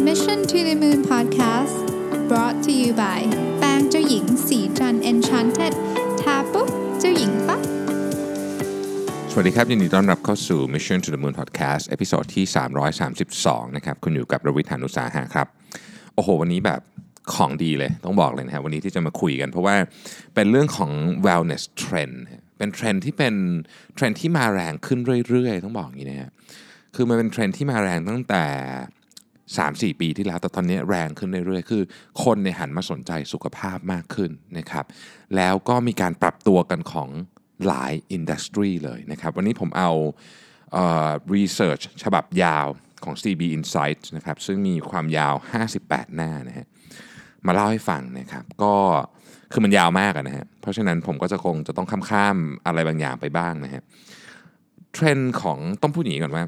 Mission to the Moon Podcast brought to you by แป้งเจ้าหญิงศรีจันทร์ Enchanted ทาปุ๊บเจ้าหญิงปั๊บสวัสดีครับยินดีต้อนรับเข้าสู่ Mission to the Moon Podcast episode ที่ 332 นะครับ คุณอยู่กับรวิศ หาญอุตสาหะครับ โอ้โห วันนี้แบบของดีเลยต้องบอกเลยนะครับวันนี้ที่จะมาคุยกัน เพราะว่าเป็นเรื่องของ wellness trend เป็นเทรนด์ที่เป็นเทรนด์ที่มาแรงขึ้นเรื่อยๆ ต้องบอกอย่างนี้นะฮะคือมันเป็นเทรนด์ที่มาแรงตั้งแต่ 3-4 ปีที่แล้ว แต่ตอนนี้แรงขึ้นเรื่อยๆ คือ คนเนี่ยหันมาสนใจสุขภาพมากขึ้นนะครับ แล้วก็มีการปรับตัวกันของหลาย industry เลยนะครับ วันนี้ผมเอาเอ่อ research ฉบับยาวของ CB Insights นะครับ ซึ่งมีความยาว 58 หน้านะฮะ มาเล่าให้ฟังนะครับ ก็คือมันยาวมากนะฮะ เพราะฉะนั้นผมก็จะคงจะต้องข้ามๆอะไรบางอย่างไปบ้างนะฮะ เทรนด์ของต้องพูดอย่างนี้ก่อนว่า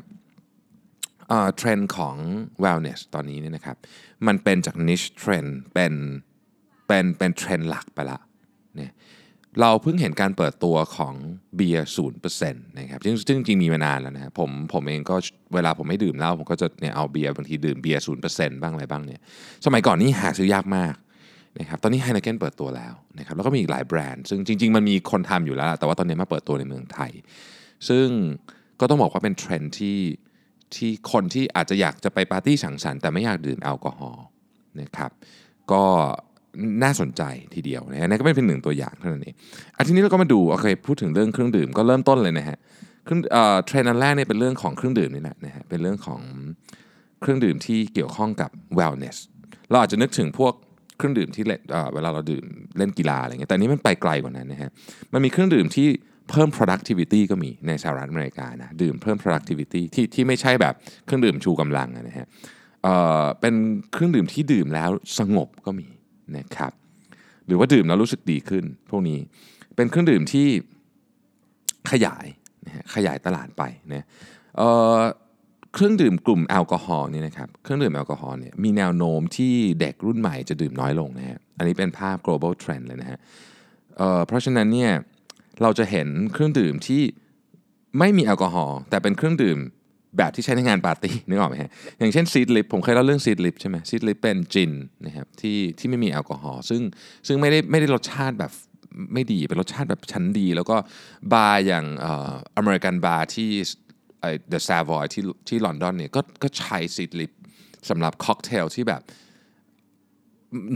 เทรนด์ของ wellness ตอนนี้เนี่ยนะครับ มันเป็นจาก niche trend เป็นเป็นเป็นเทรนด์หลักไปละเนี่ยเราเพิ่งเห็นการเปิดตัวของเบียร์ศูนย์เปอร์เซ็นต์นะครับซึ่งซึ่งจริงมีมานานแล้วนะครับผมผมเองก็เวลาผมไม่ดื่มเหล้าผมก็จะเนี่ยเอาเบียร์บางทีดื่มเบียร์ศูนย์เปอร์เซ็นต์บ้างอะไรบ้างเนี่ยสมัยก่อนนี่หาซื้อยากมากนะครับตอนนี้ไฮน e เกนเปิดตัวแล้วนะครับแล้วก็มีอีกหลายแบรนด์ ซึ่งจริง ๆ มันมีคนทำอยู่แล้ว แต่ว่าตอนนี้มาเปิดตัวในเมืองไทย ซึ่งก็ต้องบอกว่าเป็นเทรนด์ที่ ที่คนที่อาจจะอยากจะไปปาร์ตี้สังสรรค์แต่ไม่อยากดื่มแอลกอฮอล์นะครับ ก็น่าสนใจทีเดียวนะฮะนั่นก็เป็นหนึ่งตัวอย่างเท่านั้นเองอันทีนี้เราก็มาดูโอเคพูดถึงเรื่องเครื่องดื่มก็เริ่มต้นเลยนะฮะเครื่องเทรนด์อันแรกเนี่ยเป็นเรื่องของเครื่องดื่มนี่แหละนะฮะเป็นเรื่องของเครื่องดื่มที่เกี่ยวข้องกับ wellness เราอาจจะนึกถึงพวกเครื่องดื่มที่เล่นเวลาเราดื่มเล่นกีฬาอะไรเงี้ยแต่นนี้มันไปไกลกว่านั้นนะฮะมันมีเครื่องดื่มที่ เพิ่ม productivity ก็มีในสหรัฐอเมริกานะดื่มเพิ่ม productivity ที่ที่ไม่ใช่แบบเครื่องดื่มชูกำลังนะฮะเอ่อเป็นเครื่องดื่มที่ดื่มแล้วสงบก็มีนะครับหรือว่าดื่มแล้วรู้สึกดีขึ้น พวกนี้เป็นเครื่องดื่มที่ขยายนะฮะขยายตลาดไปนะเอ่อเครื่องดื่มกลุ่มแอลกอฮอล์นี่นะครับเครื่องดื่มแอลกอฮอล์เนี่ยมีแนวโน้มที่เด็กรุ่นใหม่จะดื่มน้อยลงนะฮะอันนี้เป็นภาพ global trend เลยนะฮะเออเพราะฉะนั้นเนี่ย เราจะเห็นเครื่องดื่มที่ไม่มีแอลกอฮอล์แต่เป็นเครื่องดื่มแบบที่ใช้ในงานปาร์ตี้นึกออกไหมฮะอย่างเช่น Seedlip ผมเคยเล่าเรื่อง Seedlip ใช่ไหม Seedlip เป็นจินนะครับที่ที่ไม่มีแอลกอฮอล์ซึ่งซึ่งไม่ได้ไม่ได้รสชาติแบบไม่ดีเป็นรสชาติแบบชั้นดี แล้วก็บาร์อย่างเอ่อ American Bar ที่ไอ้ The Savoy ที่ที่ลอนดอนเนี่ยก็ก็ใช้ Seedlip สำหรับค็อกเทลที่แบบ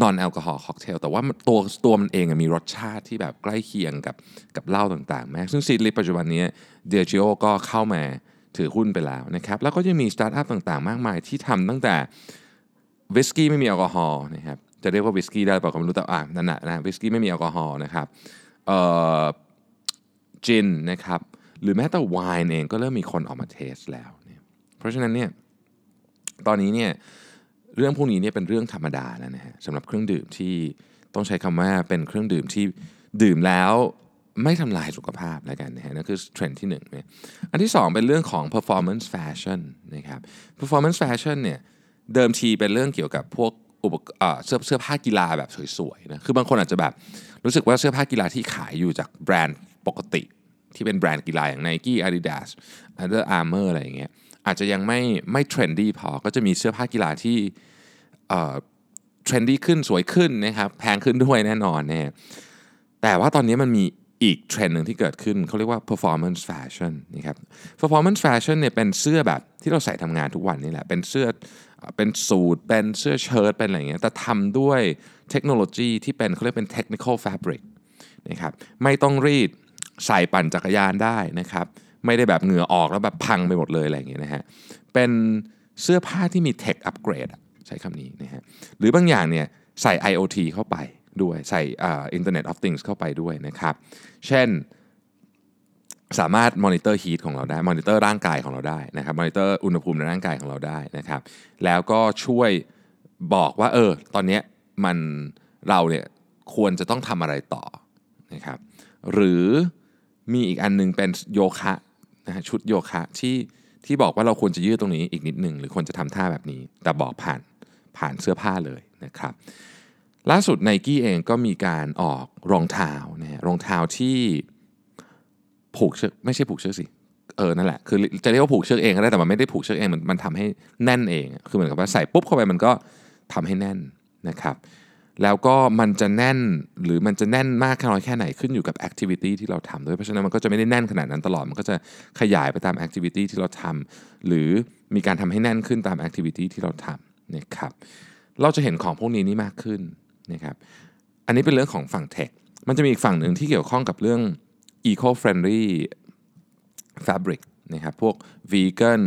non-alcohol cocktail แต่ว่าตัวตัวมันเองมีรสชาติที่แบบใกล้เคียงกับกับเหล้าต่างๆแม้ซึ่ง Seedlip ปัจจุบันนี้ Diageo ก็เข้ามาถือหุ้นไปแล้วนะครับ แล้วก็ยังมีสตาร์ทอัพต่างๆ มากมายที่ทำตั้งแต่วิสกี้ไม่มีแอลกอฮอล์นะครับจะเรียกว่าวิสกี้ได้เปล่าก็ไม่รู้แต่อ่านั่นแหละนะวิสกี้ไม่มีแอลกอฮอล์นะครับเอ่อจินนะครับหรือแม้แต่ไวน์เองก็เริ่มมีคนออกมา test แล้ว เพราะฉะนั้นเนี่ยตอนนี้เนี่ย เรื่องพวกนี้เนี่ยเป็นเรื่องธรรมดาแล้วนะฮะสำหรับเครื่องดื่มที่ต้องใช้คำว่าเป็นเครื่องดื่มที่ดื่มแล้วไม่ทำลายสุขภาพแล้วกันนะฮะนั่นคือเทรนด์ที่หนึ่งเนี่ยอันที่สองเป็นเรื่องของ performance fashion นะครับ performance fashion เนี่ยเดิมทีเป็นเรื่องเกี่ยวกับพวกอุปกรณ์เอ่อเสื้อเสื้อผ้ากีฬาแบบสวยๆนะคือบางคนอาจจะแบบรู้สึกว่าเสื้อผ้ากีฬาที่ขายอยู่จากแบรนด์ปกติ ที่เป็นแบรนด์กีฬาอย่าง Nike Adidas Under Armour อะไรอย่างเงี้ย อาจจะยังไม่ไม่เทรนดี้พอ ก็จะมีเสื้อผ้ากีฬาที่เทรนดี้ขึ้นสวยขึ้นนะครับแพงขึ้นด้วยแน่นอนเนี่ยแต่ว่าตอนนี้มันมีอีกเทรนด์หนึ่งที่เกิดขึ้นเขาเรียกว่า performance fashion นะครับ performance fashion เนี่ยเป็นเสื้อแบบที่เราใส่ทำงานทุกวันนี่แหละ เป็นเสื้อเป็นสูทเป็นเสื้อเชิ้ตเป็นอะไรอย่างเงี้ยแต่ทำด้วยเทคโนโลยีที่เป็นเขาเรียกเป็น technical fabric นะครับไม่ต้องรีดใส่ปั่นจักรยานได้นะครับ ไม่ได้แบบเหงื่อออกแล้วแบบพังไปหมดเลยอะไรอย่างเงี้ยนะฮะเป็นเสื้อผ้าที่มี tech upgrade อะใช้คำนี้นะฮะหรือบางอย่างเนี่ยใส่ IoT เข้าไปด้วยใส่อ่า Internet of Things เข้าไปด้วยนะครับ เช่นสามารถ monitor heat ของเราได้มอนิเตอร์ร่างกายของเราได้นะครับมอนิเตอร์อุณหภูมิในร่างกายของเราได้นะครับ แล้วก็ช่วยบอกว่าเออตอนนี้มันเราเนี่ยควรจะต้องทำอะไรต่อนะครับหรือมีอีกอันนึงเป็นโยคะ นะฮะชุดโยคะที่ที่บอกว่าเราควรจะยืดตรงนี้อีกนิดหนึ่งหรือควรจะทำท่าแบบนี้ แต่บอกผ่านผ่านเสื้อผ้าเลยนะครับ ล่าสุดไนกี้เองก็มีการออกรองเท้านะฮะรองเท้าที่ผูกเชือกไม่ใช่ผูกเชือกสิเออนั่นแหละคือจะเรียกว่าผูกเชือกเองก็ได้แต่มันไม่ได้ผูกเชือกเองมันมันทำให้แน่นเอง คือเหมือนกับว่าใส่ปุ๊บเข้าไปมันก็ทำให้แน่นนะครับ แล้วก็มันจะแน่นหรือมันจะแน่นมากแค่น้อยแค่ไหนขึ้นอยู่กับ activity ที่เราทำด้วยเพราะฉะนั้นมันก็จะไม่ได้แน่นขนาดนั้นตลอด มันก็จะขยายไปตาม activity ที่เราทำหรือมีการทำให้แน่นขึ้นตาม activity ที่เราทำนะครับเราจะเห็นของพวกนี้นี่มากขึ้นนะครับอันนี้เป็นเรื่องของฝั่ง tech มันจะมีอีกฝั่งหนึ่งที่เกี่ยวข้องกับเรื่อง eco-friendly fabric นะครับพวก vegan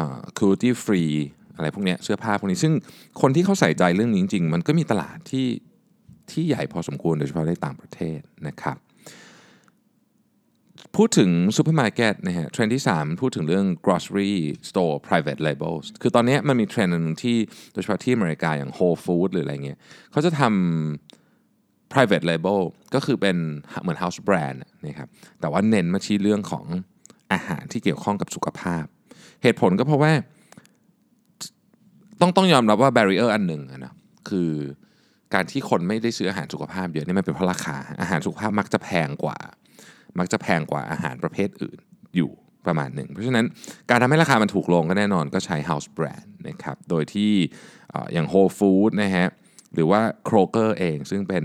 uh, cruelty free อะไรพวกนี้เสื้อผ้าพวกนี้ซึ่งคนที่เขาใส่ใจเรื่องนี้จริง ๆ มันก็มีตลาดที่ที่ใหญ่พอสมควรโดยเฉพาะในต่างประเทศนะครับพูดถึงซูเปอร์มาร์เก็ตนะฮะเทรนด์ที่ 3 พูดถึงเรื่อง grocery store private labels คือตอนนี้มันมีเทรนด์หนึ่งที่โดยเฉพาะที่อเมริกาอย่าง Whole Food หรืออะไรเงี้ยเขาจะทำ private label ก็คือเป็นเหมือน house brand นะครับแต่ว่าเน้นมาชี้เรื่องของอาหารที่เกี่ยวข้องกับสุขภาพ เหตุผลก็เพราะว่า ต้องต้องยอมรับว่า barrier อันหนึ่งนะคือการที่คนไม่ได้ซื้ออาหารสุขภาพเยอะนี่มันเป็นเพราะราคา อาหารสุขภาพมักจะแพงกว่า มักจะแพงกว่าอาหารประเภทอื่นอยู่ประมาณหนึ่ง เพราะฉะนั้นการทำให้ราคามันถูกลงก็แน่นอนก็ใช้ house brand นะครับ โดยที่อย่าง Whole Food นะฮะ หรือว่า Kroger เองซึ่งเป็น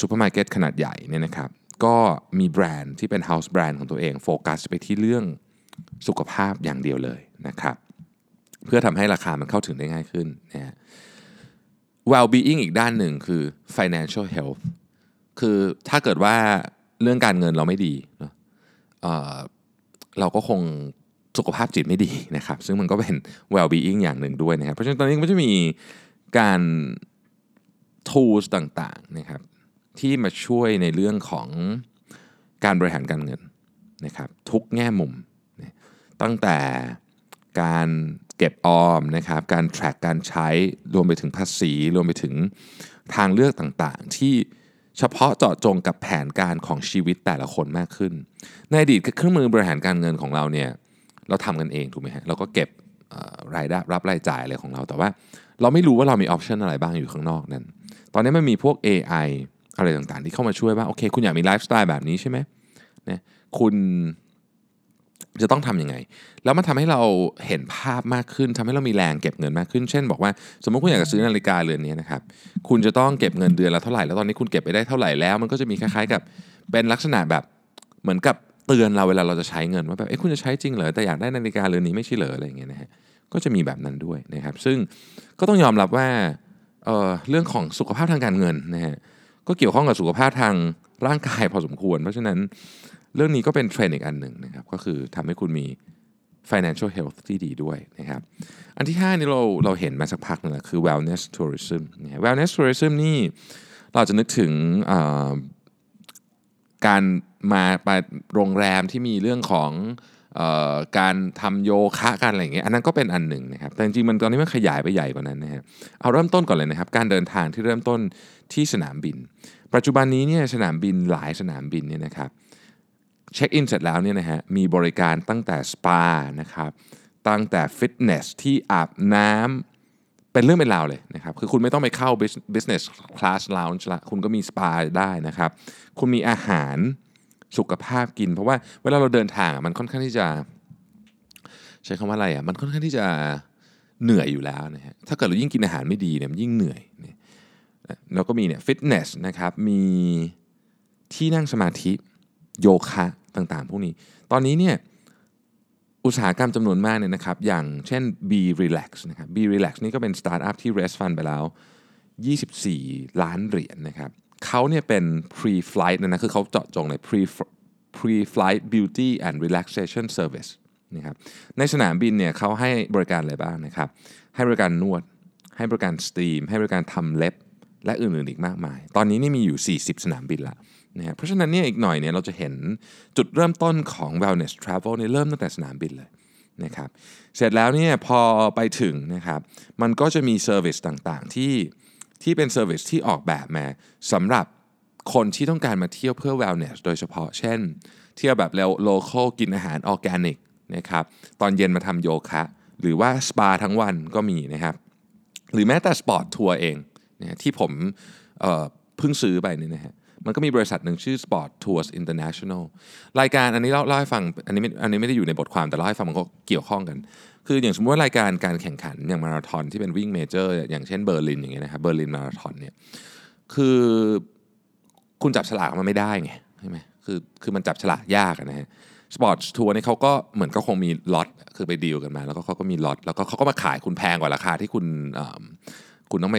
ซูเปอร์มาร์เก็ตขนาดใหญ่เนี่ยนะครับ ก็มีแบรนด์ที่เป็น house brand ของตัวเองโฟกัสไปที่เรื่องสุขภาพอย่างเดียวเลยนะครับ เพื่อทำให้ราคามันเข้าถึงได้ง่ายขึ้นนะฮะ well-being อีกด้านหนึ่งคือ financial health คือถ้าเกิดว่าเรื่องการเงินเราไม่ดีเนาะเราก็คงสุขภาพจิตไม่ดีนะครับ ซึ่งมันก็เป็น well-being อย่างหนึ่งด้วยนะครับ เพราะฉะนั้นตอนนี้ก็จะมีการ tools ต่างๆนะครับที่มาช่วยในเรื่องของการบริหารการเงินนะครับทุกแง่มุม ตั้งแต่การ เก็บออมนะครับ การ track การใช้รวมไปถึงภาษี รวมไปถึงทางเลือกต่างๆ ที่เฉพาะเจาะจงกับแผนการของชีวิตแต่ละคนมากขึ้น ในอดีตเครื่องมือบริหารการเงินของเราเนี่ยเราทำกันเองถูกไหมฮะเราก็เก็บรายได้รับรายจ่ายอะไรของเรา แต่ว่าเราไม่รู้ว่าเรามี option อะไรบ้างอยู่ข้างนอกนั้น ตอนนี้มันมีพวก AI อะไรต่างๆ ที่เข้ามาช่วยว่าโอเค คุณอยากมีไลฟ์สไตล์แบบนี้ใช่ไหมนะคุณ จะต้องทำยังไง แล้วมันทำให้เราเห็นภาพมากขึ้นทำให้เรามีแรงเก็บเงินมากขึ้น เช่น บอกว่า สมมติคุณอยากจะซื้อนาฬิกาเรือนนี้นะครับ คุณจะต้องเก็บเงินเดือนละเท่าไหร่ แล้วตอนนี้คุณเก็บไปได้เท่าไหร่แล้ว มันก็จะมีคล้ายๆกับเป็นลักษณะแบบเหมือนกับเตือนเราเวลาเราจะใช้เงินว่าแบบ เอ้คุณจะใช้จริงเหรอ แต่อยากได้นาฬิกาเรือนนี้ไม่ใช่เหรออะไรอย่างเงี้ยนะฮะ ก็จะมีแบบนั้นด้วยนะครับ ซึ่งก็ต้องยอมรับว่าเเรื่องของสุขภาพทางการเงินนะฮะ ก็เกี่ยวข้องกับสุขภาพทางร่างกายพอสมควร เพราะฉะนั้น เรื่องนี้ก็เป็นเทรนด์อีกอันหนึ่งนะครับก็คือทำให้คุณมี financial health ที่ดีด้วยนะครับ อันที่ 5 นี่เราเราเห็นมาสักพักนึงแล้วคือ wellness tourism wellness tourism นี่เราจะนึกถึงการมาไปโรงแรมที่มีเรื่องของออการทำโยคะกันอะไรอย่างเงี้ยอันนั้นก็เป็นอันหนึ่งนะครับ แต่จริงๆมันตอนนี้มันขยายไปใหญ่กว่านั้นนะครับเอาเริ่มต้นก่อนเลยนะครับ การเดินทางที่เริ่มต้นที่สนามบิน ปัจจุบันนี้เนี่ยสนามบินหลายสนามบินเนี่ยนะครับเเช็คอินเสร็จแล้วเนี่ยนะฮะมีบริการตั้งแต่สปานะครับตั้งแต่ฟิตเนสที่อาบน้ำเป็นเรื่องเป็นราวเลยนะครับคือคุณไม่ต้องไปเข้า business class lounge ละคุณก็มีสปาได้นะครับคุณมีอาหารสุขภาพกิน เพราะว่าเวลาเราเดินทางมันค่อนข้างที่จะ ใช้คำว่าอะไรอะมันค่อนข้างที่จะเหนื่อยอยู่แล้วนะฮะถ้าเกิดเรายิ่งกินอาหารไม่ดีเนี่ยมันยิ่งเหนื่อยแล้วก็มีเนี่ยฟิตเนสนะครับมีที่นั่งสมาธิโยคะ ต่างๆ พวกนี้ ตอนนี้เนี่ยอุตสาหกรรมจำนวนมากเนี่ยนะครับ อย่างเช่น B Relax นะครับ B Relax นี่ก็เป็นสตาร์ทอัพที่ raise fund ไปแล้ว 24 ล้านเหรียญนะครับเขาเนี่ยเป็น pre flight นะนะคือเขาเจาะจงเลย pre pre flight beauty and relaxation service นะครับในสนามบินเนี่ยเขาให้บริการอะไรบ้างนะครับ ให้บริการนวด ให้บริการ steam ให้บริการทำเล็บ และอื่นๆอีกมากมาย ตอนนี้นี่มีอยู่ 40 สนามบินละ นะเพราะฉะนั้นเนี่ยอีกหน่อยเนี่ยเราจะเห็นจุดเริ่มต้นของ wellness travel เนี่ยเริ่มตั้งแต่สนามบินเลยนะครับเสร็จแล้วเนี่ยพอไปถึงนะครับมันก็จะมี service ต่างๆ ที่ที่เป็น service ที่ออกแบบมาสำหรับคนที่ต้องการมาเที่ยวเพื่อ wellness โดยเฉพาะ เช่น เที่ยวแบบแล้ว local กินอาหารออร์แกนิกนะครับตอนเย็นมาทำโยคะ หรือว่าสปาทั้งวันก็มีนะครับหรือแม้แต่ sport tour เองนะที่ผมเพิ่งซื้อไปนี่นะฮะ มันก็มีบริษัทหนึ่งชื่อ Sport Tours International รายการอันนี้เล่าเล่าให้ฟังอันนี้ไม่อันนี้ไม่ได้อยู่ในบทความแต่เล่าให้ฟังมันก็เกี่ยวข้องกัน คืออย่างสมมติว่ารายการการแข่งขันอย่างมาราธอนที่เป็นวิ่ง major อย่างเช่นเบอร์ลินอย่างเงี้ยนะครับเบอร์ลินมาราธอนเนี่ยคือคุณจับฉลากมันไม่ได้ไงใช่ไหมคือคือมันจับฉลากยากนะฮะ sport tour นี่เขาก็เหมือนก็คงมีล็อตคือไปดีลกันมา แล้วก็เขาก็มีล็อตแล้วก็เขาก็มาขายคุณแพงกว่าราคาที่คุณคุณต้องไป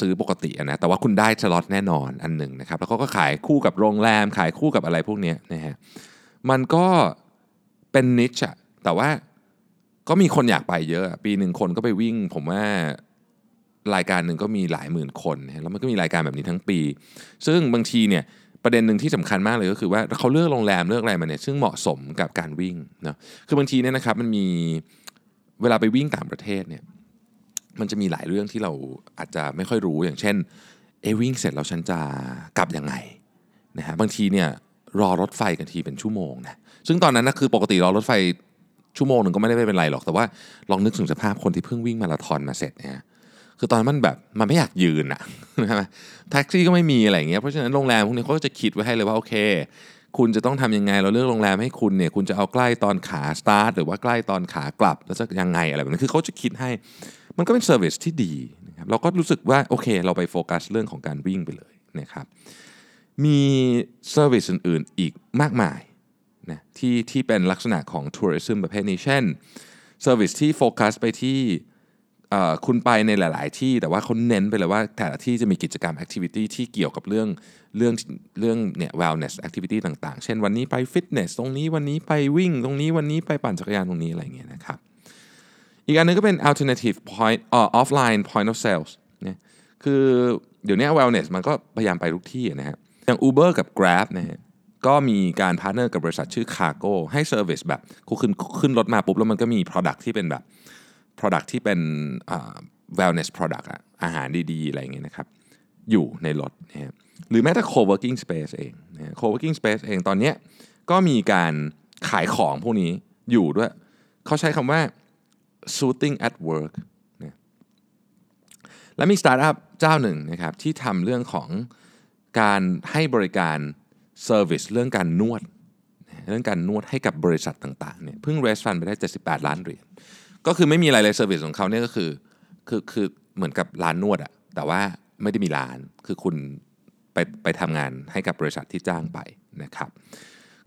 ซื้อปกตินะแต่ว่าคุณได้สล็อตแน่นอนอันหนึ่งนะครับ แล้วเขาก็ขายคู่กับโรงแรม ขายคู่กับอะไรพวกนี้นะฮะมันก็เป็นนิชอะแต่ว่าก็มีคนอยากไปเยอะ ปีหนึ่งคนก็ไปวิ่ง ผมว่ารายการหนึ่งก็มีหลายหมื่นคนแล้วมันก็มีรายการแบบนี้ทั้งปี ซึ่งบางทีเนี่ยประเด็นหนึ่งที่สำคัญมากเลยก็คือว่าเขาเลือกโรงแรมเลือกอะไรมาเนี่ยซึ่งเหมาะสมกับการวิ่งเนาะคือบางทีเนี่ยนะครับมันมีเวลาไปวิ่งต่างประเทศเนี่ย มันจะมีหลายเรื่องที่เราอาจจะไม่ค่อยรู้อย่างเช่นเอวิ่งเสร็จแล้วฉันจะกลับยังไงนะฮะบางทีเนี่ยรอรถไฟกันทีเป็นชั่วโมงนะซึ่งตอนนั้นนะคือปกติรอรถไฟชั่วโมงหนึ่งก็ไม่ได้เป็นไรหรอก แต่ว่าลองนึกถึงสภาพคนที่เพิ่งวิ่งมาราธอนมาเสร็จเนี่ยคือตอนนั้นมันแบบมันไม่อยากยืนอะใช่ไหมแท็กซี่ก็ไม่มีอะไรเงี้ยเพราะฉะนั้นโรงแรมพวกนี้เขาก็จะคิดไว้ให้เลยว่าโอเค คุณจะต้องทำยังไง เราเลือกโรงแรมให้คุณเนี่ยคุณจะเอาใกล้ตอนขาสตาร์ทหรือว่าใกล้ตอนขากลับแล้วจะยังไงอะไรแบบนี้คือเขาจะคิดให้ มันก็เป็น service ที่ดีนะครับเราก็รู้สึกว่าโอเค เราไปโฟกัสเรื่องของการวิ่งไปเลยนะครับมี service อื่น ๆ อีกมากมายนะที่ที่เป็นลักษณะของ tourism ประเภทนี้เช่น service ที่โฟกัสไปที่คุณไปในหลาย ๆ ที่แต่ว่าเขาเน้นไปเลยว่าแต่ละที่จะมีกิจกรรม activity ที่เกี่ยวกับเรื่องเรื่องเรื่องเนี่ย wellness activity ต่าง ๆ เช่นวันนี้ไปฟิตเนสตรงนี้วันนี้ไปวิ่ง ตรงนี้วันนี้ไปปั่นจักรยานตรงนี้อะไรเงี้ยนะครับ อีกอันหนึ่งก็เป็น alternative point อ่อ offline point of sales เนี่ยคือเดี๋ยวนี้ wellness มันก็พยายามไปทุกที่นะฮะอย่าง Uber กับ Grab นะฮะก็มีการพาร์ n เนอร์กับบริษัทชื่อ Cargo ให้ service แบบคุณขึ้นขึ้นรถมาปุ๊บ แล้วมันก็มี product ที่เป็นแบบ product ที่เป็นอ่ wellness product อะอาหารดีๆ อะไรอย่างเงี้ยนะครับ อยู่ในรถนะฮะหรือแม้แต่ co-working space เองนะฮะ co-working space เองตอนเนี้ยก็มีการขายของพวกนี้อยู่ด้วย เขาใช้คำว่า shooting at work นะและมีสตาร์ทอัพเจ้าหนึ่งนะครับที่ทำเรื่องของการให้บริการ service เรื่องการนวด เรื่องการนวดให้กับบริษัทต่างๆเนี่ยเพิ่ง raise fund ไปได้ 78 ล้านเหรียญก็คือไม่มีอะไรเลยเซอร์วิสของเขาเนี่ยก็คือคือคือเหมือนกับร้านนวดอะแต่ว่าไม่ได้มีร้านคือคุณไปไปทำงานให้กับบริษัทที่จ้างไปนะครับ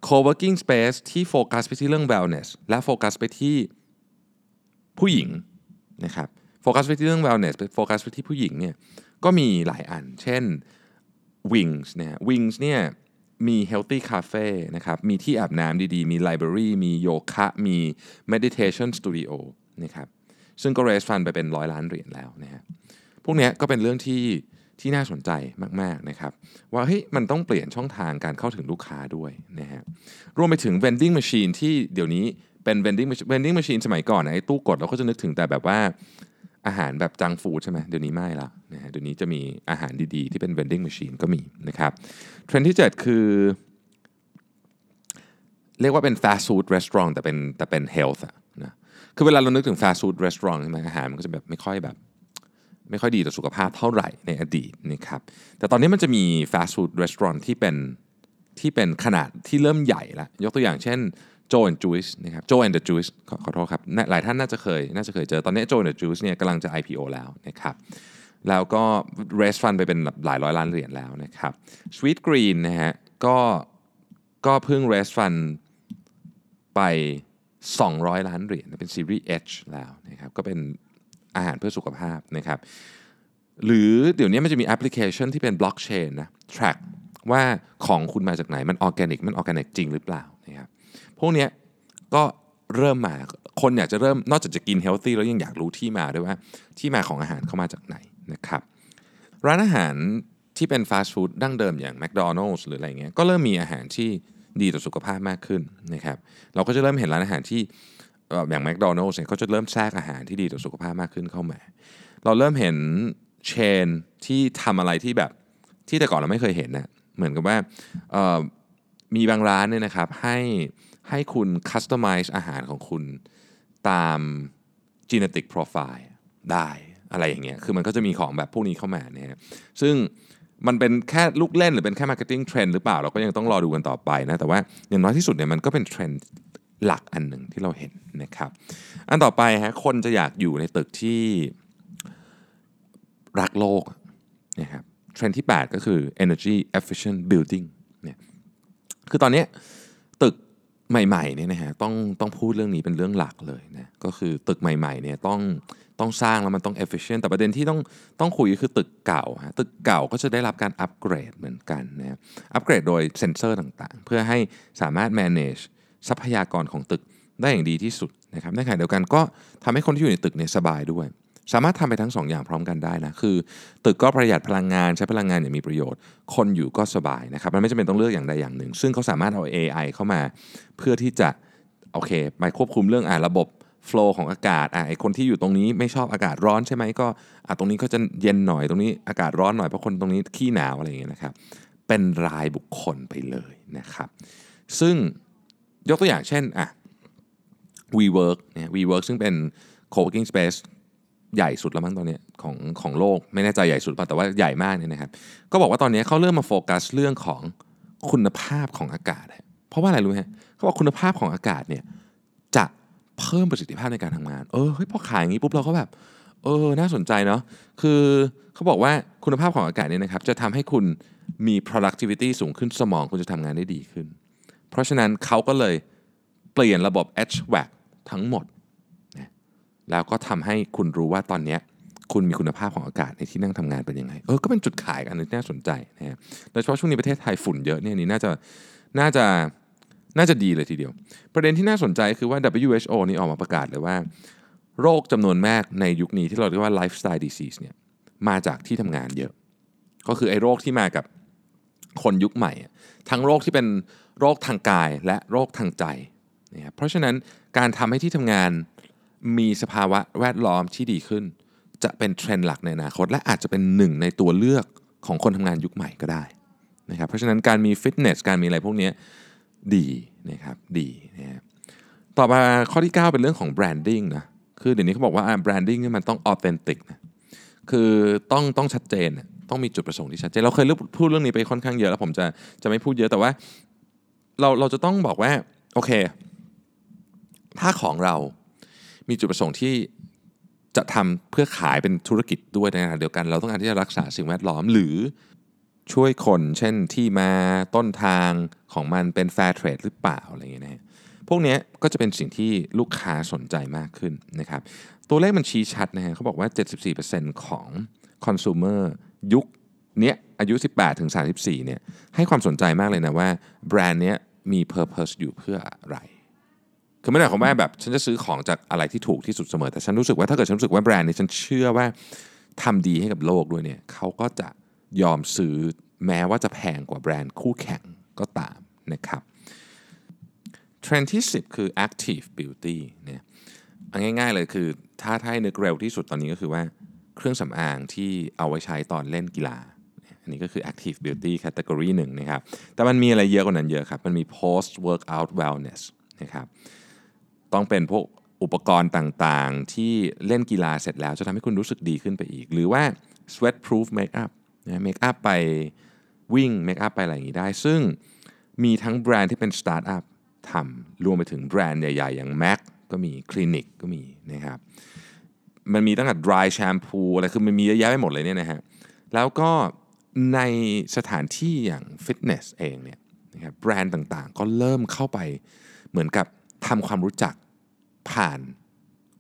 co-working space ที่โฟกัสไปที่เรื่อง wellness และโฟกัสไปที่ ผู้หญิงนะครับโฟกัสไปที่เรื่อง wellness โฟกัสไปที่ผู้หญิงเนี่ยก็มีหลายอัน เช่น Wings เนี่ย Wings เนี่ยมี Healthy Cafe นะครับ มีที่อาบน้ำดีๆ มี Library มีโยคะ มี Meditation Studio นะครับ ซึ่งก็ raise fund ไปเป็นร้อยล้านเหรียญแล้วนะฮะ พวกเนี้ยก็เป็นเรื่องที่ที่น่าสนใจมาก ๆ นะครับ ว่าเฮ้ยมันต้องเปลี่ยนช่องทางการเข้าถึงลูกค้าด้วยนะฮะ รวมไปถึง vending machine ที่เดี๋ยวนี้ เป็น vending machine vending machine สมัยก่อนนะไอ้ตู้กดเราก็จะนึกถึงแต่แบบว่าอาหารแบบจังฟูดใช่ไหมเดี๋ยวนี้ไม่ละนะฮะเดี๋ยวนี้จะมีอาหารดีๆ ที่เป็น vending machine ก็มีนะครับเทรนด์ที่ 7 คือ เรียกว่าเป็น fast food restaurant แต่เป็นแต่เป็น health อะนะคือเวลาเรานึกถึง fast food restaurant ใช่ไหมอาหารมันก็จะแบบไม่ค่อยแบบ ไม่ค่อยดีต่อสุขภาพเท่าไหร่ในอดีตนะครับแต่ตอนนี้มันจะมี fast food restaurant ที่เป็นที่เป็นขนาดที่เริ่มใหญ่ล้วยกตัวอย่างเช่น Joe and Juice นะครับ Joe and the Juice ขอขอโทษครับ หลายท่านน่าจะเคย น่าจะเคยเจอ ตอนนี้ Joe and the Juice เนี่ยกำลังจะ IPO แล้วนะครับแล้วก็ raise fund ไปเป็นหลายร้อยล้านเหรียญแล้วนะครับ Sweetgreen นะฮะก็ก็เพิ่ง raise fund ไป 200 ล้านเหรียญเป็นซีรีส์ H แล้วนะครับก็เป็นอาหารเพื่อสุขภาพนะครับหรือเดี๋ยวนี้มันจะมีแอปพลิเคชันที่เป็นบล็อกเชนนะ track ว่าของคุณมาจากไหนมันออร์แกนิกมันออร์แกนิกจริงหรือเปล่านะครับ พวกเนี้ยก็เริ่มมาคนอยากจะเริ่มนอกจากจะกินเฮลตี้แล้วยังอยากรู้ที่มาด้วยว่าที่มาของอาหารเข้ามาจากไหนนะครับร้านอาหารที่เป็นฟาสต์ฟู้ดดั้งเดิมอย่าง McDonald's หรืออะไรเงี้ยก็เริ่มมีอาหารที่ดีต่อสุขภาพมากขึ้นนะครับเราก็จะเริ่มเห็นร้านอาหารที่อย่าง McDonald's เนี่ยเขาจะเริ่มแทรกอาหารที่ดีต่อสุขภาพมากขึ้นเข้ามา เราเริ่มเห็นเชนที่ทำอะไรที่แบบที่แต่ก่อนเราไม่เคยเห็นนะเหมือนกับว่ามีบางร้านเนี่ยนะครับให้ ให้คุณ customize อาหารของคุณตาม genetic profile ได้อะไรอย่างเงี้ย คือมันก็จะมีของแบบพวกนี้เข้ามาเนี่ยซึ่งมันเป็นแค่ลูกเล่นหรือเป็นแค่ marketing เทรนด์หรือเปล่า เราก็ยังต้องรอดูกันต่อไปนะ แต่ว่าอย่างน้อยที่สุดเนี่ยมันก็เป็นเทรนด์หลักอันหนึ่งที่เราเห็นนะครับ อันต่อไปฮะคนจะอยากอยู่ในตึกที่รักโลกนะครับเทรนด์ที่ 8 ก็คือ energy efficient building เนี่ยคือตอนนี้ ใหม่ๆเนี่ยนะฮะต้องต้องพูดเรื่องนี้เป็นเรื่องหลักเลยนะก็คือตึกใหม่ๆเนี่ยต้องต้องสร้างแล้วมันต้อง efficient แต่ประเด็นที่ต้องต้องคุยคือตึกเก่าฮะตึกเก่าก็จะได้รับการอัปเกรดเหมือนกันนะอัปเกรดโดยเซ็นเซอร์ต่างๆ เพื่อให้สามารถ manage ทรัพยากรของตึกได้อย่างดีที่สุดนะครับในขณะเดียวกันก็ทำให้คนที่อยู่ในตึกเนี่ยสบายด้วย สามารถทำไปทั้ง2ออย่างพร้อมกันได้นะคือ ตึกก็ประหยัดพลังงานใช้พลังงานอย่างมีประโยชน์ คนอยู่ก็สบายนะครับมันไม่จำเป็นต้องเลือกอย่างใดอย่างหนึ่ง ซึ่งเขาสามารถเอา AI เข้ามา เพื่อที่จะโอเคไปควบคุมเรื่องอ่าระบบ flow ของอากาศอ่าไอคนที่อยู่ตรงนี้ไม่ชอบอากาศร้อนใช่ไหมก็อ่าตรงนี้ก็จะเย็นหน่อยตรงนี้อากาศร้อนหน่อยเพราะคนตรงนี้ขี้หนาวอะไรอย่างเงี้ยนะครับเป็นรายบุคคลไปเลยนะครับ ซึ่งยกตัวอย่างเช่นอะ WeWork เนี่ย WeWork ซึ่งเป็น co-working space ใหญ่สุดแล้วมั้งตอนนี้ของของโลกไม่แน่ใจใหญ่สุดป่ะแต่ว่าใหญ่มากเนี่ยนะครับ ก็บอกว่าตอนนี้เขาเริ่มมาโฟกัสเรื่องของคุณภาพของอากาศ เพราะว่าอะไรรู้ไหมเขาบอกคุณภาพของอากาศเนี่ยจะเพิ่มประสิทธิภาพในการทำงานเออเฮ้ยพอขายอย่างนี้ปุ๊บเราก็แบบเออน่าสนใจเนาะคือเขาบอกว่าคุณภาพของอากาศเนี่ยนะครับจะทำให้คุณมี productivity สูงขึ้นสมองคุณจะทำงานได้ดีขึ้น เพราะฉะนั้นเขาก็เลยเปลี่ยนระบบ HVAC ทั้งหมด แล้วก็ทำให้คุณรู้ว่าตอนนี้คุณมีคุณภาพของอากาศในที่นั่งทำงานเป็นยังไง เออ ก็เป็นจุดขายอันนึงที่น่าสนใจนะฮะโดยเฉพาะช่วงนี้ประเทศไทยฝุ่นเยอะเนี่ยนี่น่าจะน่าจะน่าจะดีเลยทีเดียว ประเด็นที่น่าสนใจคือว่า WHO นี่ออกมาประกาศเลยว่า โรคจำนวนมากในยุคนี้ที่เราเรียกว่า lifestyle disease เนี่ยมาจากที่ทำงานเยอะ ก็คือไอ้โรคที่มากับคนยุคใหม่ ทั้งโรคที่เป็นโรคทางกายและโรคทางใจนะครับเพราะฉะนั้นการทำให้ที่ทำงาน มีสภาวะแวดล้อมที่ดีขึ้น จะเป็นเทรนด์หลักในอนาคต และอาจจะเป็นหนึ่งในตัวเลือกของคนทำงานยุคใหม่ก็ได้นะครับเพราะฉะนั้นการมีฟิตเนสการมีอะไรพวกนี้ดีนะครับดีนะครับต่อมาข้อที่ 9 เป็นเรื่องของ branding นะคือเดี๋ยวนี้เขาบอกว่า branding นี่มันต้อง authentic นะคือต้องต้องชัดเจนต้องมีจุดประสงค์ที่ชัดเจนเราเคยพูดเรื่องนี้ไปค่อนข้างเยอะแล้วผมจะจะไม่พูดเยอะแต่ว่า เราเราจะต้องบอกว่าโอเค ถ้าของเรา มีจุดประสงค์ที่จะทำเพื่อขายเป็นธุรกิจด้วยในขณะเดียวกัน เราต้องการที่จะรักษาสิ่งแวดล้อมหรือช่วยคนเช่นที่มาต้นทางของมันเป็น fair trade หรือเปล่าอะไรอย่างเงี้ยนะพวกนี้ก็จะเป็นสิ่งที่ลูกค้าสนใจมากขึ้นนะครับ ตัวเลขมันชี้ชัดนะฮะเขาบอกว่า 74%ของคอน sumer ยุคเนี้ยอายุ 18ถึง34เนี่ยให้ความสนใจมากเลยนะว่าแบรนด์เนี้ยมี purpose อยู่เพื่ออะไร คือไม่ได้ความว่าแบบ ฉันจะซื้อของจากอะไรที่ถูกที่สุดเสมอ แต่ฉันรู้สึกว่าถ้าเกิดฉันรู้สึกว่าแบรนด์นี้ฉันเชื่อว่าทำดีให้กับโลกด้วยเนี่ยเขาก็จะยอมซื้อแม้ว่าจะแพงกว่าแบรนด์คู่แข่งก็ตามนะครับเทรนด์ที่ 10 คือ active beauty เนี่ยง่ายๆเลยคือถ้าถ้าให้นึกเร็วที่สุดตอนนี้ก็คือว่าเครื่องสำอางที่เอาไว้ใช้ตอนเล่นกีฬา อันนี้ก็คือ active beauty category หนึ่งนะครับ แต่มันมีอะไรเยอะกว่านั้นเยอะครับ มันมี post workout wellness นะครับ ต้องเป็นพวกอุปกรณ์ต่างๆ ที่เล่นกีฬาเสร็จแล้วจะทำให้คุณรู้สึกดีขึ้นไปอีก หรือว่า sweat proof makeup นะเมคอัพไปวิ่งเมคอัพไปอะไรอย่างนี้ได้ ซึ่งมีทั้งแบรนด์ที่เป็นสตาร์ทอัพทำรวมไปถึงแบรนด์ใหญ่ ๆ อย่าง MAC ก็มี Clinique ก็มีนะครับมันมีตั้งแต่ dry shampoo อะไรคือมันมีเยอะแยะไปหมดเลยเนี่ยนะฮะแล้วก็ในสถานที่อย่างฟิตเนสเองเนี่ยนะครับแบรนด์ต่างๆ ก็เริ่มเข้าไปเหมือนกับทำความรู้จัก ผ่าน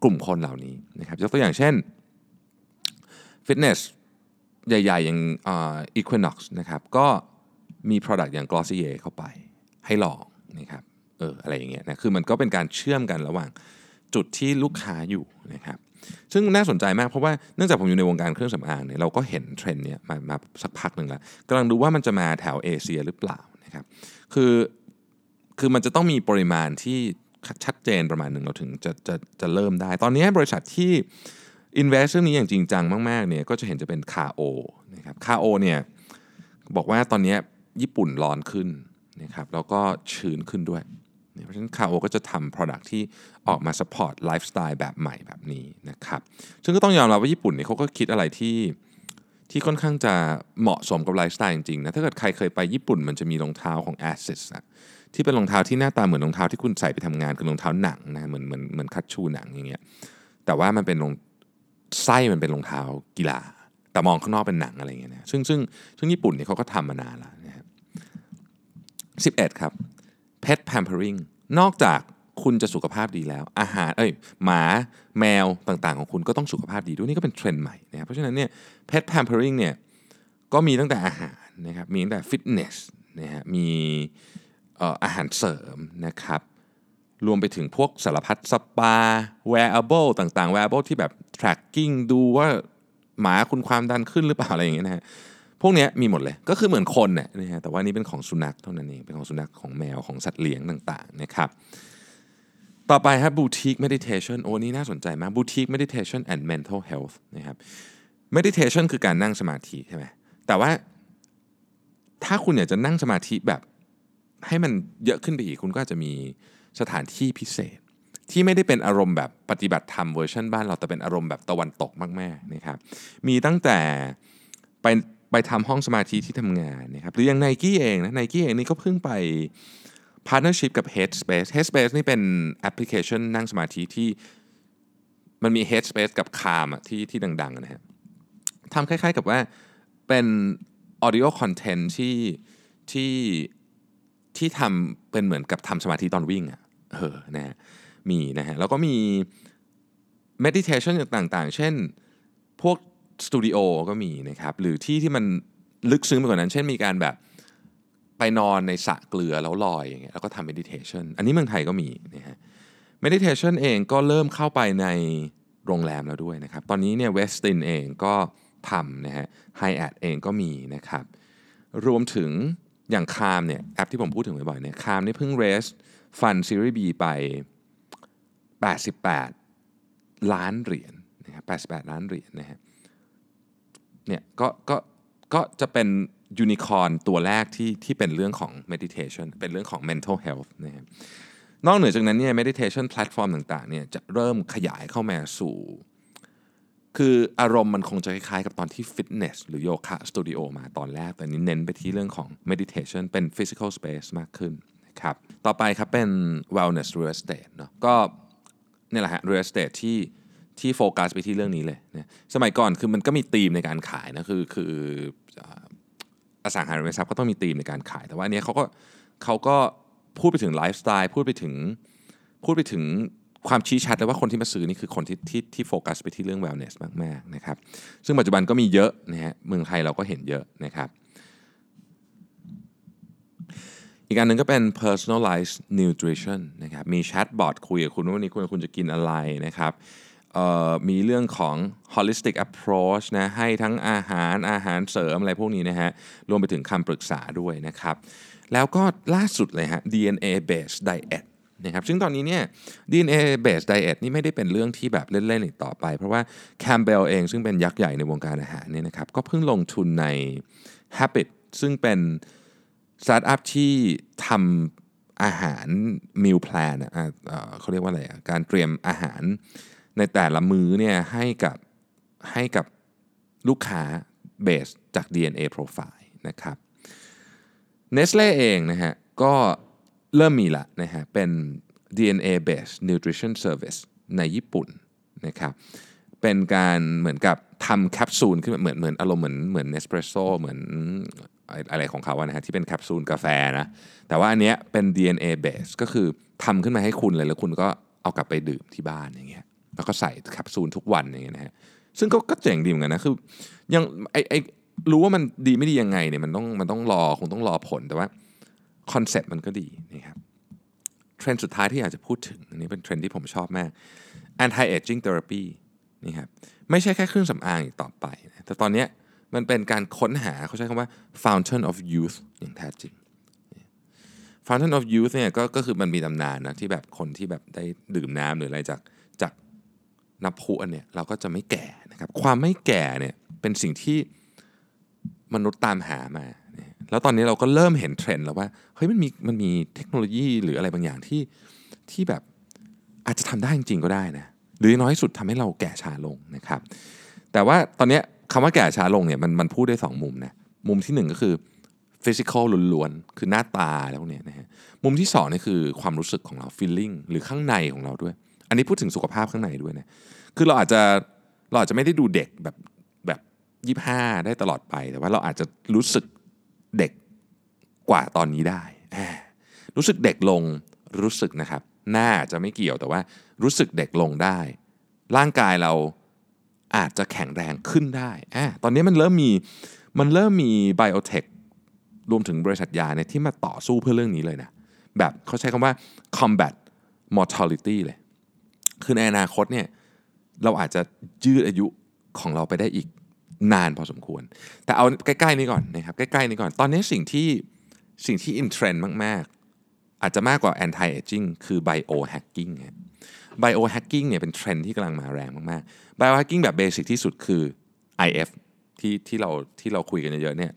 กลุ่มคนเหล่านี้นะครับยกตัวอย่างเช่นฟิตเนสใหญ่ๆอย่าง Equinox นะครับก็มี Product อย่าง Glossier เข้าไปให้ลองนะครับเอออะไรอย่างเงี้ยนะคือมันก็เป็นการเชื่อมกันระหว่างจุดที่ลูกค้าอยู่นะครับซึ่งน่าสนใจมากเพราะว่าเนื่องจากผมอยู่ในวงการเครื่องสำอางเนี่ยเราก็เห็นเทรนด์เนี่ยมามาสักพักหนึ่งแล้วกำลังดูว่ามันจะมาแถวเอเชียหรือเปล่านะครับคือคือมันจะต้องมีปริมาณที่ ชัดเจนประมาณหนึ่งเราถึงจะจะจะเริ่มได้ ตอนนี้บริษัทที่ invest เรื่องนี้อย่างจริงจังมากๆเนี่ยก็จะเห็นจะเป็นคาโอนะครับคาโอเนี่ยบอกว่าตอนนี้ญี่ปุ่นร้อนขึ้นนะครับแล้วก็ชื้นขึ้นด้วยเพราะฉะนั้นคาโอก็จะทำ product ที่ออกมา support lifestyle แบบใหม่แบบนี้นะครับซึ่งก็ต้องยอมรับว่าญี่ปุ่นเนี่ยเขาก็คิดอะไรที่ที่ค่อนข้างจะเหมาะสมกับไลฟ์สไตล์จริงๆนะถ้าเกิดใครเคยไปญี่ปุ่นมันจะมีรองเท้าของ Asics อะ ที่เป็นรองเท้าที่หน้าตาเหมือนรองเท้าที่คุณใส่ไปทำงานคือรองเท้าหนังนะเหมือนเหมือนเหมือนคัตชูหนังอย่างเงี้ยแต่ว่ามันเป็นรองไส้มันเป็นรองเท้ากีฬา แต่มองข้างนอกเป็นหนังอะไรเงี้ยนะซึ่งซึ่งซึ่งญี่ปุ่นเนี่ยเขาก็ทำมานานแล้วนะครับสิบเอ็ดครับ pet pampering นอกจากคุณจะสุขภาพดีแล้ว อาหารเอ้ยหมาแมวต่างๆ ของคุณก็ต้องสุขภาพดีด้วยนี่ก็เป็นเทรนด์ใหม่นะครับเพราะฉะนั้นเนี่ย pet pampering เนี่ยก็มีตั้งแต่อาหารนะครับมีตั้งแต่ฟิตเนสนะฮะมี อาหารเสริมนะครับ รวมไปถึงพวกสารพัดสปา wearable ต่างๆ wearable ที่แบบ tracking ดูว่าหมาคุณความดันขึ้นหรือเปล่าอะไรอย่างเงี้ยนะฮะพวกนี้มีหมดเลยก็คือเหมือนคนเนี่ยนะฮะแต่ว่านี่เป็นของสุนัขเท่านั้นเอง เป็นของสุนัขของแมวของสัตว์เลี้ยงต่างๆนะครับต่อไปครับ boutique meditation โอ้นี่น่าสนใจมาก boutique meditation and mental health นะครับ meditation คือการนั่งสมาธิใช่ไหมแต่ว่าถ้าคุณอยากจะนั่งสมาธิแบบ ให้มันเยอะขึ้นไปอีกคุณก็อาจจะมีสถานที่พิเศษ ที่ไม่ได้เป็นอารมณ์แบบปฏิบัติธรรมเวอร์ชันบ้านเราแต่เป็นอารมณ์แบบตะวันตกมากๆนะครับมีตั้งแต่ไปไปทำห้องสมาธิที่ทำงานนะครับหรืออย่างไนกี้เองนะไนกี้เองนี่ก็เพิ่งไป partnership กับ Headspace Headspace นี่เป็นแอปพลิเคชันนั่งสมาธิที่มันมี Headspace กับ Calm อะที่ที่ดังๆนะฮะทำคล้ายๆกับว่าเป็น audio content ที่ที่ ที่ทำเป็นเหมือนกับทำสมาธิตอนวิ่งอะเออนะฮะมีนะฮะแล้วก็มี meditation ต่างๆ เช่นพวกสตูดิโอก็มีนะครับหรือที่ที่มันลึกซึ้งไปกว่านั้น เช่นมีการแบบไปนอนในสระเกลือแล้วลอยอย่างเงี้ยแล้วก็ทำ meditation อันนี้เมืองไทยก็มีนะฮะ meditation เองก็เริ่มเข้าไปในโรงแรมแล้วด้วยนะครับ ตอนนี้เนี่ย Westin เองก็ทำนะฮะไฮแอทเองก็มีนะครับ รวมถึง อย่าง Calm เนี่ยแอปที่ผมพูดถึงบ่อยๆเนี่ย Calm นี่เพิ่งเรสฟันซีรีส์ B ไป 88 ล้านเหรียญนะครับ88 ล้านเหรียญนะฮะเนี่ยก็ก็ก็จะเป็นยูนิคอร์นตัวแรกที่ที่เป็นเรื่องของ meditation เป็นเรื่องของ mental health นะครับนอกเหนือจากนั้นเนี่ย meditation platform ต่างๆเนี่ยจะเริ่มขยายเข้ามาสู่ คืออารมณ์มันคงจะคล้ายๆกับตอนที่ฟิตเนสหรือโยคะสตูดิโอมาตอนแรก แต่นี้เน้นไปที่เรื่องของ meditation เป็น physical space มากขึ้นนะครับต่อไปครับเป็น wellness real estate เนาะก็นี่แหละฮะ real estate ที่ที่โฟกัสไปที่เรื่องนี้เลยนะสมัยก่อนคือมันก็มีธีมในการขายนะคือคืออสังหาริมทรัพย์ก็ต้องมีธีมในการขาย แต่ว่าอันเนี้ยเขาก็เขาก็พูดไปถึงไลฟ์สไตล์พูดไปถึงพูดไปถึง ความชี้ชัดเลยว่าคนที่มาซื้อนี่คือคนที่ที่ที่โฟกัสไปที่เรื่อง wellness มากๆนะครับซึ่งปัจจุบันก็มีเยอะนะฮะเมืองไทยเราก็เห็นเยอะนะครับอีกอันหนึ่งก็เป็น personalized nutrition นะครับมีแชทบอทคุยกับคุณว่าวันนี้คุณคุณจะกินอะไรนะครับมีเรื่องของ holistic approach นะให้ทั้งอาหารอาหารเสริมอะไรพวกนี้นะฮะรวมไปถึงคำปรึกษาด้วยนะครับ แล้วก็ล่าสุดเลยฮะ DNA based diet นะครับซึ่งตอนนี้เนี่ย DNA based diet นี่ไม่ได้เป็นเรื่องที่แบบเล่นๆอีกต่อไป เพราะว่า Campbell เองซึ่งเป็นยักษ์ใหญ่ในวงการอาหารเนี่ยนะครับก็เพิ่งลงทุนใน Habit ซึ่งเป็นสตาร์ทอัพที่ทำอาหาร meal plan เขาเรียกว่าอะไรอะการเตรียมอาหารในแต่ละมื้อเนี่ยให้กับให้กับลูกค้าเบสจาก DNA Profile นะครับ Nestle เองนะฮะก็ เริ่มมีละนะฮะเป็น DNA based nutrition service ในญี่ปุ่นนะครับเป็นการเหมือนกับทำแคปซูลขึ้นมาเหมือนเหมือนอารมณ์เหมือนเหมือนเนสเปรสโซเหมือนอะไรของเขาอะนะฮะที่เป็นแคปซูลกาแฟนะแต่ว่าอันเนี้ยเป็น DNA base ก็คือทำขึ้นมาให้คุณเลยแล้วคุณก็เอากลับไปดื่มที่บ้านอย่างเงี้ยแล้วก็ใส่แคปซูลทุกวันอย่างเงี้ยนะฮะซึ่งก็ก็เจ๋งดีเหมือนกันนะคือยังไอไอรู้ว่ามันดีไม่ดียังไงเนี่ยมันต้องมันต้องรอคงต้องรอผลแต่ว่า คอนเซ็ปต์มันก็ดีนะครับเทรนด์สุดท้ายที่อยากจะพูดถึงอันนี้เป็นเทรนด์ที่ผมชอบมาก anti aging therapy นี่ครับไม่ใช่แค่เครื่องสำอางอีกต่อไปนะแต่ตอนนี้มันเป็นการค้นหาเขาใช้คำว่า fountain of youth อย่างแท้จริง fountain of youth เนี่ยก็ก็คือมันมีตำนานนะที่แบบคนที่แบบได้ดื่มน้ำหรืออะไรจากจากน้ำพุอันเนี้ยเราก็จะไม่แก่นะครับความไม่แก่เนี่ยเป็นสิ่งที่มนุษย์ตามหามา แล้วตอนนี้เราก็เริ่มเห็นเทรนด์แล้วว่าเฮ้ยมันมีมันมีเทคโนโลยีหรืออะไรบางอย่างที่ที่แบบอาจจะทำได้จริงๆก็ได้นะหรือน้อยสุดทำให้เราแก่ช้าลงนะครับ แต่ว่าตอนนี้คำว่าแก่ช้าลงเนี่ยมันมันพูดได้สองมุมนะมุมที่หนึ่งก็คือฟิสิกอลล้วนๆ คือหน้าตาแล้วเนี้ยนะฮะ มุมที่สองนี่คือความรู้สึกของเรา feeling หรือข้างในของเราด้วย อันนี้พูดถึงสุขภาพข้างในด้วยนะ คือเราอาจจะเราอาจจะไม่ได้ดูเด็กแบบแบบยี่ห้าได้ตลอดไป แต่ว่าเราอาจจะรู้สึก เด็กกว่าตอนนี้ได้ รู้สึกเด็กลงรู้สึกนะครับ หน้าจะไม่เกี่ยวแต่ว่ารู้สึกเด็กลงได้ ร่างกายเราอาจจะแข็งแรงขึ้นได้อตอนนี้มันเริ่มมีมันเริ่มมีไบโอเทครวมถึงบริษัทยาเนี่ยที่มาต่อสู้เพื่อเรื่องนี้เลยนะ แบบเขาใช้คำว่า combat mortality เลย คือในอนาคตเนี่ยเราอาจจะยืดอายุของเราไปได้อีก นานพอสมควร แต่เอาใกล้ๆนี้ก่อนนะครับใกล้ๆนี้ก่อน ตอนนี้สิ่งที่สิ่งที่อินเทรนด์มากๆ อาจจะมากกว่า anti aging คือ biohacking ครับ biohacking เนี่ยเป็นเทรนด์ที่กำลังมาแรงมากๆ biohacking แบบ basic ที่สุดคือ IF ที่ที่เราที่เราคุยกันเยอะๆเนี่ย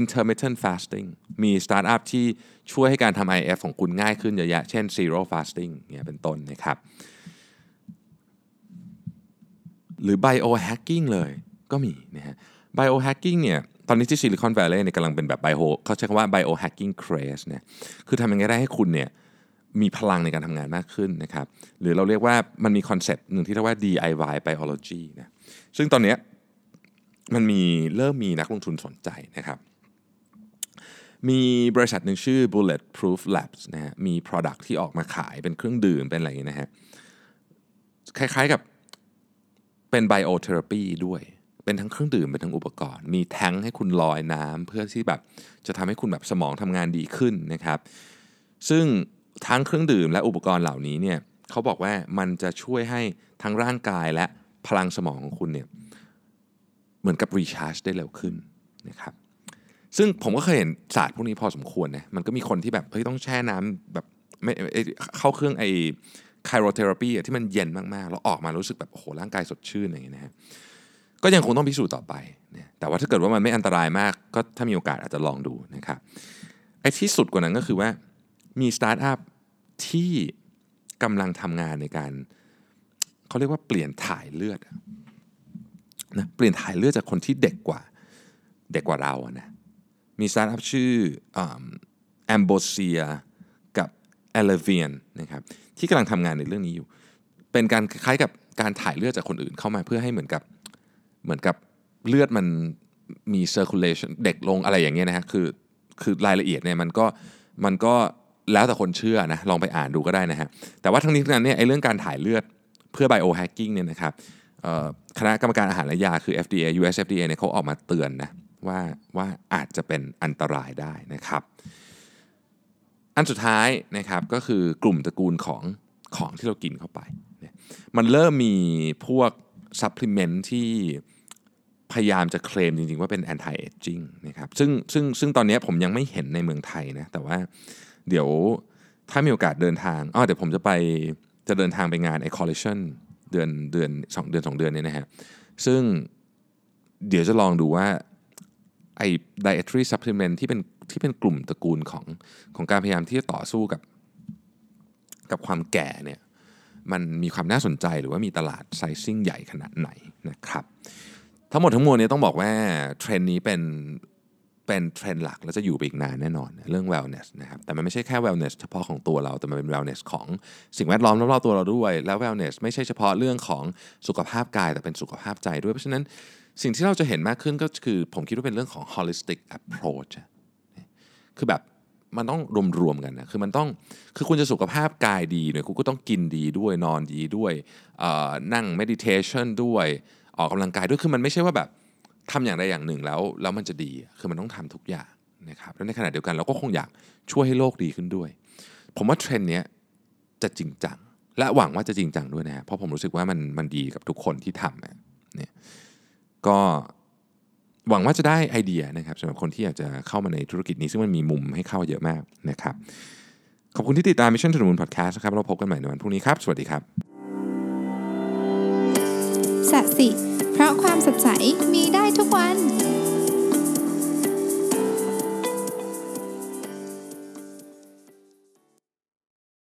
intermittent fasting มีสตาร์ทอัพที่ช่วยให้การทำ IF ของคุณง่ายขึ้นเยอะแยะ เช่น zero fasting เนี่ยเป็นต้นนะครับ หรือ biohacking เลย ก็มีนะฮะ biohacking เนี่ยตอนนี้ที่ Silicon Valley เนี่ยกำลังเป็นแบบ bio เขาใช้คำว่า biohacking craze เนี่ยคือทำยังไงได้ให้คุณเนี่ยมีพลังในการทำงานมากขึ้นนะครับหรือเราเรียกว่ามันมีคอนเซปต์หนึ่งที่เรียกว่า DIY biology นะซึ่งตอนนี้มันมีเริ่มมีนักลงทุนสนใจนะครับมีบริษัทหนึ่งชื่อ Bulletproof Labs นะฮะมี product ที่ออกมาขายเป็นเครื่องดื่มเป็นอะไรอย่างนี้นะฮะคล้ายๆกับเป็น biotherapy ด้วย เป็นทั้งเครื่องดื่มเป็นทั้งอุปกรณ์ มีแทงให้คุณลอยน้ำเพื่อที่แบบจะทำให้คุณแบบสมองทำงานดีขึ้นนะครับ ซึ่งทั้งเครื่องดื่มและอุปกรณ์เหล่านี้เนี่ยเขาบอกว่ามันจะช่วยให้ทั้งร่างกายและพลังสมองของคุณเนี่ยเหมือนกับรีชาร์จได้เร็วขึ้นนะครับซึ่งผมก็เคยเห็นศาสตร์พวกนี้พอสมควรนะมันก็มีคนที่แบบเฮ้ยต้องแช่น้ำแบบไม่เข้าเครื่องไอไคโรเทอราปีที่มันเย็นมากๆ แล้วออกมารู้สึกแบบโอ้โหร่างกายสดชื่นอย่างเงี้ยนะฮะ ก็ยังคงต้องพิสูจน์ต่อไปนะแต่ว่าถ้าเกิดว่ามันไม่อันตรายมาก ก็ถ้ามีโอกาสอาจจะลองดูนะครับไอ้ที่สุดกว่านั้นก็คือว่ามีสตาร์ทอัพที่กำลังทำงานในการเขาเรียกว่าเปลี่ยนถ่ายเลือดนะเปลี่ยนถ่ายเลือดจากคนที่เด็กกว่าเด็กกว่าเราอะนะมีสตาร์ทอัพชื่อ Ambrosia กับ Elevian นะครับที่กำลังทำงานในเรื่องนี้อยู่ เป็นการคล้ายกับการถ่ายเลือดจากคนอื่นเข้ามาเพื่อให้เหมือนกับ เหมือนกับเลือดมันมี circulation เด็กลงอะไรอย่างเงี้ยนะฮะคือคือรายละเอียดเนี่ยมันก็มันก็แล้วแต่คนเชื่อนะลองไปอ่านดูก็ได้นะฮะแต่ว่าทั้งนี้ทั้งนั้นเนี่ยไอ้เรื่องการถ่ายเลือดเพื่อ biohacking เนี่ยนะครับคณะกรรมการอาหารและยาคือ FDA US FDA เนี่ยเขาออกมาเตือนนะว่าว่าอาจจะเป็นอันตรายได้นะครับ อันสุดท้ายนะครับก็คือกลุ่มตระกูลของของที่เรากินเข้าไป มันเริ่มมีพวก ซัพพลีเมนต์ที่พยายามจะเคลมจริงๆ ว่าเป็น anti aging นะครับซึ่งซึ่งซึ่งตอนนี้ผมยังไม่เห็นในเมืองไทยนะแต่ว่าเดี๋ยวถ้ามีโอกาสเดินทางอ๋อเดี๋ยวผมจะไปจะเดินทางไปงาน Ecologion เดือนเดือนสองเดือนสองเดือนนี้นะฮะซึ่งเดี๋ยวจะลองดูว่าไอ้ dietary supplement ที่เป็นที่เป็นกลุ่มตระกูลของของการพยายามที่จะต่อสู้กับ กับความแก่เนี่ย มันมีความน่าสนใจหรือว่ามีตลาดไซซิ่งใหญ่ขนาดไหนนะครับ ทั้งหมดทั้งมวลนี้ต้องบอกว่าเทรนนี้เป็นเป็นเทรนด์หลักและจะอยู่ไปอีกนานแน่นอนเรื่อง wellness นะครับแต่มันไม่ใช่แค่ wellness เฉพาะของตัวเราแต่มันเป็น wellness ของสิ่งแวดล้อมรอบๆตัวเราด้วย แล้ว wellness ไม่ใช่เฉพาะเรื่องของสุขภาพกาย แต่เป็นสุขภาพใจด้วย เพราะฉะนั้นสิ่งที่เราจะเห็นมากขึ้นก็คือ ผมคิดว่าเป็นเรื่องของ holistic approach คือแบบ มันต้องรวมๆกันนะคือมันต้องคือคุณจะสุขภาพกายดีเนี่ยคุณก็ต้องกินดีด้วยนอนดีด้วยนั่ง meditation ด้วยออกกำลังกายด้วยคือมันไม่ใช่ว่าแบบทำอย่างใดอย่างหนึ่งแล้วแล้วมันจะดีคือมันต้องทำทุกอย่างนะครับแล้วในขณะเดียวกันเราก็คงอยากช่วยให้โลกดีขึ้นด้วย ผมว่าเทรนด์นี้จะจริงจังและหวังว่าจะจริงจังด้วยนะเพราะผมรู้สึกว่ามันมันดีกับทุกคนที่ทำเนี่ยก็ หวังว่าจะได้ไอเดียนะครับสำหรับคนที่อยากจะเข้ามาในธุรกิจนี้ซึ่งมันมีมุมให้เข้าเยอะมากนะครับ ขอบคุณที่ติดตาม Mission to the Moon Podcast นะครับเราพบกันใหม่ในวันพรุ่งนี้ครับ สวัสดีครับสัสิเพราะความสดใสมีได้ทุกวัน